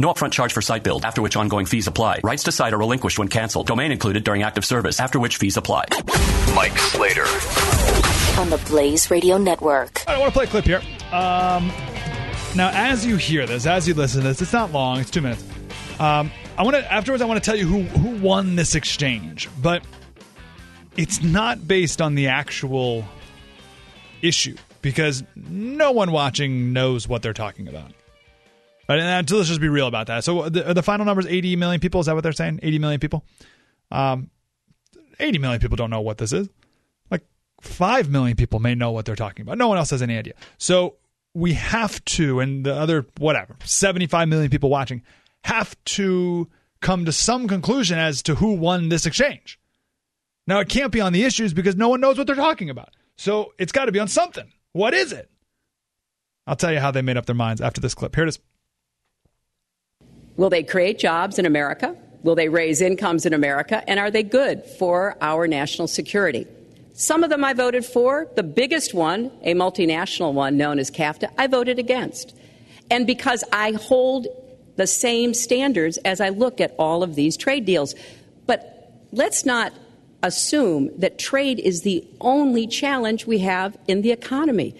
No upfront charge for site build, after which ongoing fees apply. Rights to site are relinquished when canceled. Domain included during active service, after which fees apply. Mike Slater. On the Blaze Radio Network. I want to play a clip here. Um, now, as you hear this, as you listen to this, it's not long, it's two minutes. Um, I want to afterwards. I want to tell you who who won this exchange, but it's not based on the actual issue because no one watching knows what they're talking about. And uh, let's just be real about that. So uh, the, uh, the final number is 80 million people. Is that what they're saying? 80 million people. Um, 80 million people don't know what this is. Like 5 million people may know what they're talking about. No one else has any idea. So we have to, and the other, whatever, 75 million people watching have to come to some conclusion as to who won this exchange. Now, it can't be on the issues because no one knows what they're talking about. So it's got to be on something. What is it? I'll tell you how they made up their minds after this clip. Here it is. Will they create jobs in America? Will they raise incomes in America? And are they good for our national security? Some of them I voted for. The biggest one, a multinational one known as CAFTA, I voted against. And because I hold the same standards as I look at all of these trade deals. But let's not assume that trade is the only challenge we have in the economy.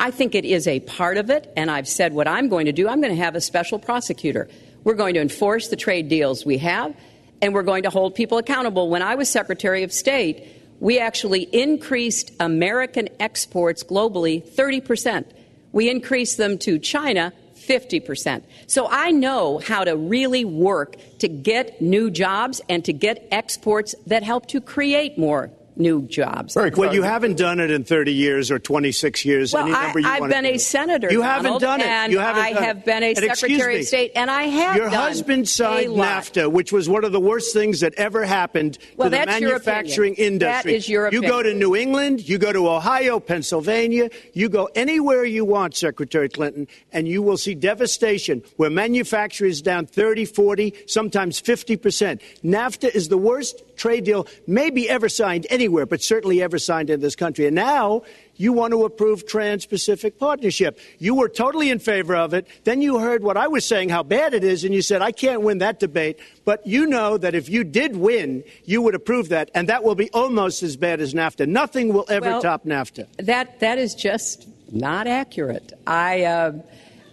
I think it is a part of it, and I've said what I'm going to do. I'm going to have a special prosecutor. We're going to enforce the trade deals we have, and we're going to hold people accountable. When I was Secretary of State, we actually increased American exports globally 30%. We increased them to China 50%. So I know how to really work to get new jobs and to get exports that help to create more new jobs. Eric, well, you haven't done it in 30 years or 26 years. Well, any number I, have been a senator. You haven't done it. And you haven't I have it. been a And secretary of state, and I have Your husband signed. NAFTA, which was one of the worst things that ever happened Well, to the manufacturing opinion. That industry. is your You go to. New England, you go to Ohio, Pennsylvania, you go anywhere you want, Secretary Clinton, and you will see devastation where manufacturing is down 30, 40, sometimes 50%. NAFTA is the worst trade deal maybe ever signed anywhere, but certainly ever signed in this country. And now you want to approve Trans-Pacific Partnership. You were totally in favor of it. Then you heard what I was saying, how bad it is, and you said, I can't win that debate. But you know that if you did win, you would approve that, and that will be almost as bad as NAFTA. Nothing will ever Well, top NAFTA. That that is just not accurate. I uh,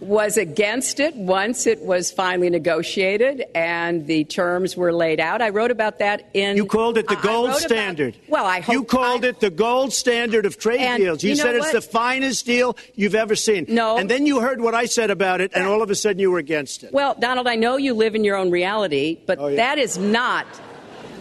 was against it once it was finally negotiated and the terms were laid out. I wrote about that in. You called it the I- I gold wrote about- standard. well, I hope you called it the gold standard of trade And deals. You, you know said it's the finest deal you've ever seen. No. and then you heard what I said about it, and all of a sudden you were against it. Well, Donald, I know you live in your own reality, but Oh, yeah. that is not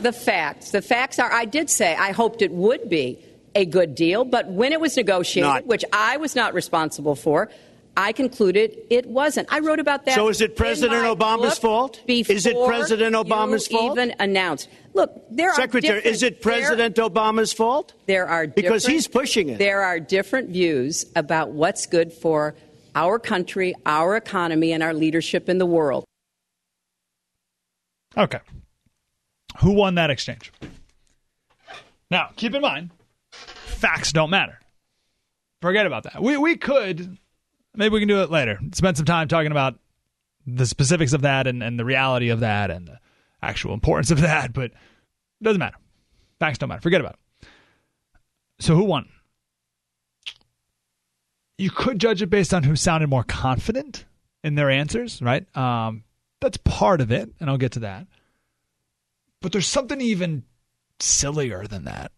the facts. The facts are I did say I hoped it would be a good deal, but when it was negotiated, Not. which I was not responsible for, I concluded it wasn't. I wrote about that. So is it President Obama's fault? Is it President Obama's fault? Even announced. Look, there are Secretary, different- is it there- President Obama's fault? There are Because he's pushing it. There are different views about what's good for our country, our economy, and our leadership in the world. Okay. Who won that exchange? Now, keep in mind, facts don't matter. Forget about that. We we could maybe we can do it later. Spend some time talking about the specifics of that and, and the reality of that and the actual importance of that, but it doesn't matter. Facts don't matter. Forget about it. So who won? You could judge it based on who sounded more confident in their answers, right? Um, that's part of it, and I'll get to that. But there's something even sillier than that.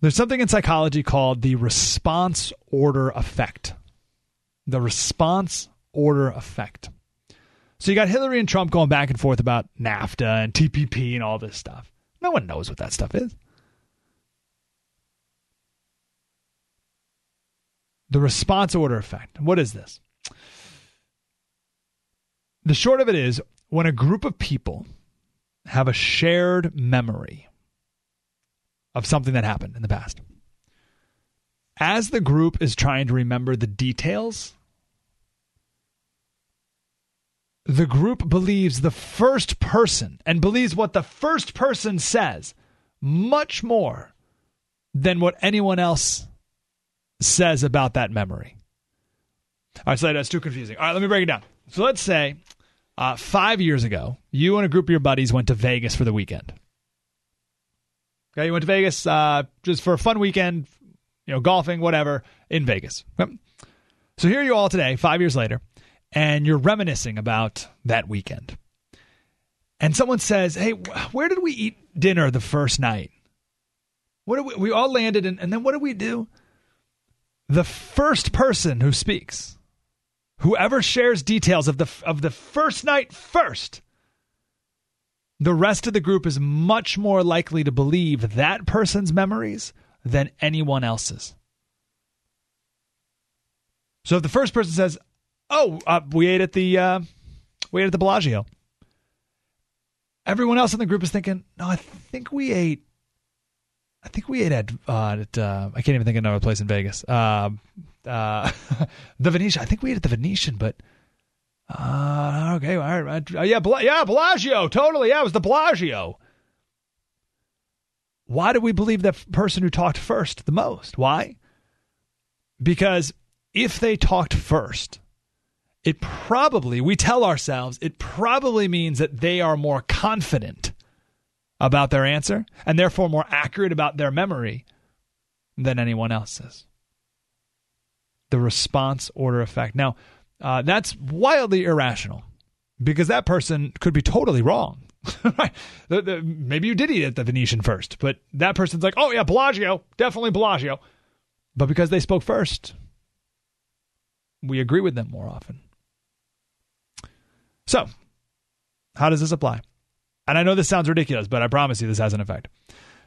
There's something in psychology called the response order effect. The response order effect. So you got Hillary and Trump going back and forth about NAFTA and TPP and all this stuff. No one knows what that stuff is. The response order effect. What is this? The short of it is when a group of people have a shared memory of something that happened in the past, as the group is trying to remember the details, the group believes the first person and believes what the first person says much more than what anyone else says about that memory. All right, so that's too confusing. All right, let me break it down. So let's say uh, five years ago, you and a group of your buddies went to Vegas for the weekend. Okay, you went to Vegas uh, just for a fun weekend, you know, golfing, whatever, in Vegas. So here you all today, five years later, and you're reminiscing about that weekend. And someone says, "Hey, where did we eat dinner the first night? What we, we all landed, and, and then what did we do?" The first person who speaks Whoever shares details of the of the first night first, the rest of the group is much more likely to believe that person's memories than anyone else's. So if the first person says, "Oh, uh, we ate at the uh, we ate at the Bellagio," everyone else in the group is thinking, "No, I think we ate I think we ate at, uh, at uh, I can't even think of another place in Vegas. Uh, uh, the Venetian. I think we ate at the Venetian, but uh, okay, all right, uh, yeah, Bla- yeah, Bellagio, totally, yeah, it was the Bellagio. Why do we believe that person who talked first the most? Why? Because if they talked first, it probably we tell ourselves it probably means that they are more confident about their answer and therefore more accurate about their memory than anyone else is. The response order effect. Now, uh, that's wildly irrational because that person could be totally wrong. right? The, the, maybe you did eat at the Venetian first, but that person's like, oh, yeah, Bellagio, definitely Bellagio. But because they spoke first, we agree with them more often. So, how does this apply? and I know this sounds ridiculous, but I promise you this has an effect.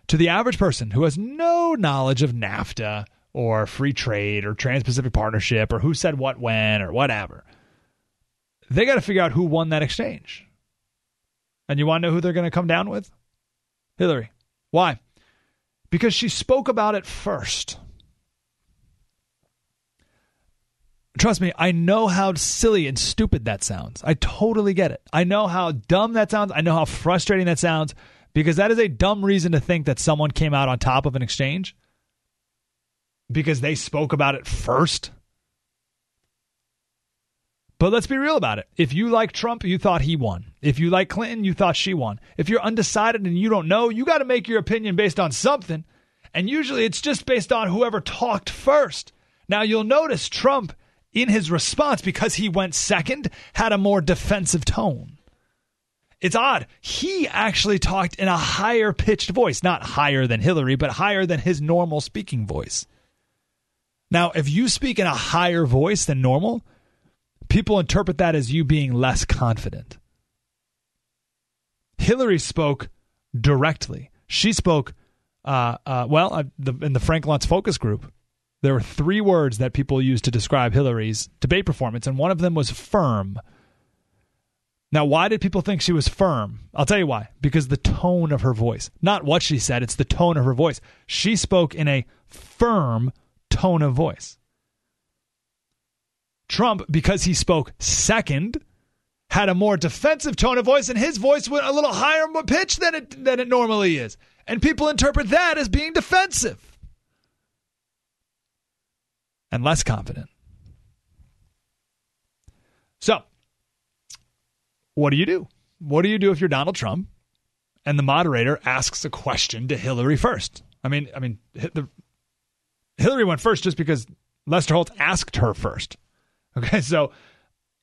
To the average person who has no knowledge of NAFTA or free trade or Trans Pacific Partnership or who said what when or whatever, they got to figure out who won that exchange. And you want to know who they're going to come down with? Hillary. Why? Because she spoke about it first. Trust me, I know how silly and stupid that sounds. I totally get it. I know how dumb that sounds. I know how frustrating that sounds because that is a dumb reason to think that someone came out on top of an exchange because they spoke about it first. But let's be real about it. If you like Trump, you thought he won. If you like Clinton, you thought she won. If you're undecided and you don't know, you got to make your opinion based on something. And usually it's just based on whoever talked first. Now you'll notice Trump in his response, because he went second, had a more defensive tone. It's odd. He actually talked in a higher pitched voice, not higher than Hillary, but higher than his normal speaking voice. Now, if you speak in a higher voice than normal, people interpret that as you being less confident. Hillary spoke directly. She spoke, uh, uh, well, uh, the, in the Frank Luntz focus group. There were three words that people used to describe Hillary's debate performance, and one of them was firm. Now, why did people think she was firm? I'll tell you why. Because the tone of her voice. Not what she said, it's the tone of her voice. She spoke in a firm tone of voice. Trump, because he spoke second, had a more defensive tone of voice, and his voice went a little higher in pitch than it than it normally is. And people interpret that as being defensive and less confident. So, what do you do? What do you do if you're Donald Trump and the moderator asks a question to Hillary first? I mean, I mean, the, Hillary went first just because Lester Holt asked her first. Okay, so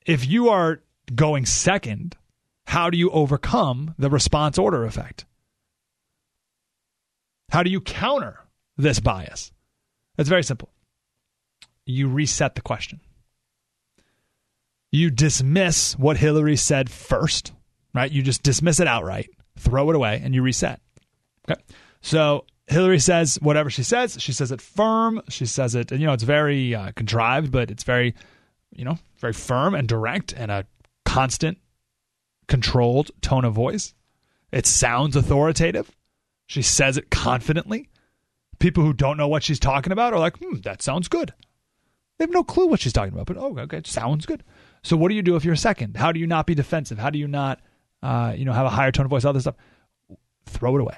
if you are going second, How do you overcome the response order effect? How do you counter this bias? It's very simple. You reset the question. You dismiss what Hillary said first, right? You just dismiss it outright, throw it away, and you reset. Okay. So Hillary says whatever she says. She says it firm. She says it, and you know, it's very uh, contrived, but it's very, you know, very firm and direct and a constant, controlled tone of voice. It sounds authoritative. She says it confidently. People who don't know what she's talking about are like, hmm, that sounds good. They have no clue what she's talking about, but oh, okay, sounds good. So what do you do if you're a second? How do you not be defensive? How do you not, uh, you know, have a higher tone of voice? All this stuff. Throw it away.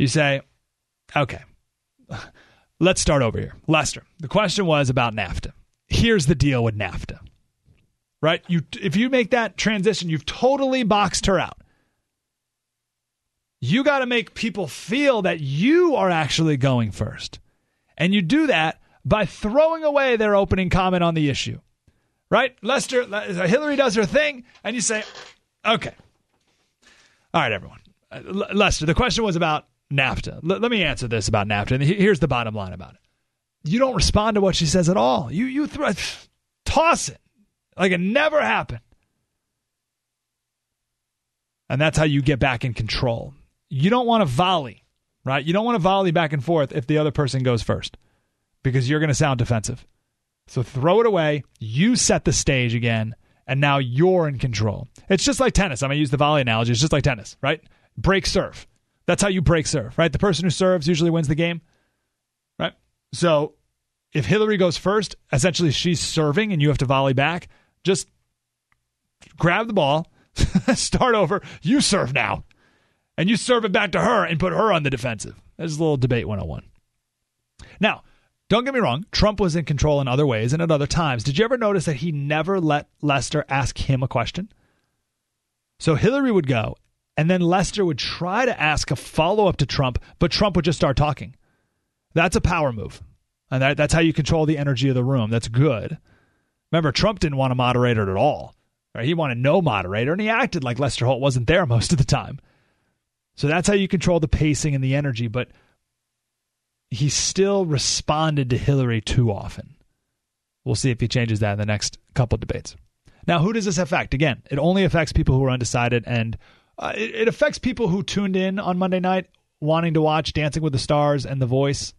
You say, okay, let's start over here. Lester, the question was about NAFTA. Here's the deal with NAFTA. Right? You if you make that transition, you've totally boxed her out. You got to make people feel that you are actually going first. And you do that by throwing away their opening comment on the issue. Right? Lester, Hillary does her thing, and you say, okay. All right, everyone. Uh, Lester, the question was about NAFTA. L- let me answer this about NAFTA. And here's the bottom line about it. You don't respond to what she says at all. You you throw, toss it like it never happened. And that's how you get back in control. You don't want to volley, right? You don't want to volley back and forth if the other person goes first because you're going to sound defensive. So throw it away. You set the stage again, and now you're in control. It's just like tennis. I'm going to use the volley analogy. It's just like tennis, right? Break serve. That's how you break serve, right? The person who serves usually wins the game, right? So if Hillary goes first, essentially she's serving and you have to volley back. Just grab the ball, start over. You serve now. And you serve it back to her and put her on the defensive. There's a little debate 101. Now, don't get me wrong, Trump was in control in other ways and at other times. Did you ever notice that he never let Lester ask him a question? So Hillary would go, and then Lester would try to ask a follow up to Trump, but Trump would just start talking. That's a power move. And that, that's how you control the energy of the room. That's good. Remember, Trump didn't want a moderator at all. Right? He wanted no moderator, and he acted like Lester Holt wasn't there most of the time. So that's how you control the pacing and the energy. But he still responded to Hillary too often. We'll see if he changes that in the next couple debates. Now, who does this affect? Again, it only affects people who are undecided, and uh, it, it affects people who tuned in on Monday night wanting to watch Dancing with the Stars and The Voice,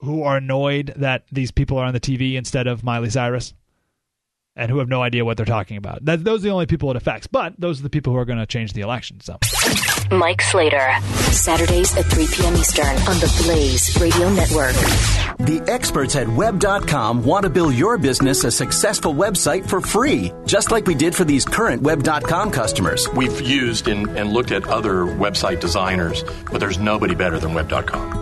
who are annoyed that these people are on the TV instead of Miley Cyrus and who have no idea what they're talking about. That, those are the only people it affects, but those are the people who are going to change the election. So, Mike Slater, Saturdays at 3 p.m. Eastern on the Blaze Radio Network. The experts at Web.com want to build your business a successful website for free, just like we did for these current Web.com customers. We've used and, and looked at other website designers, but there's nobody better than Web.com.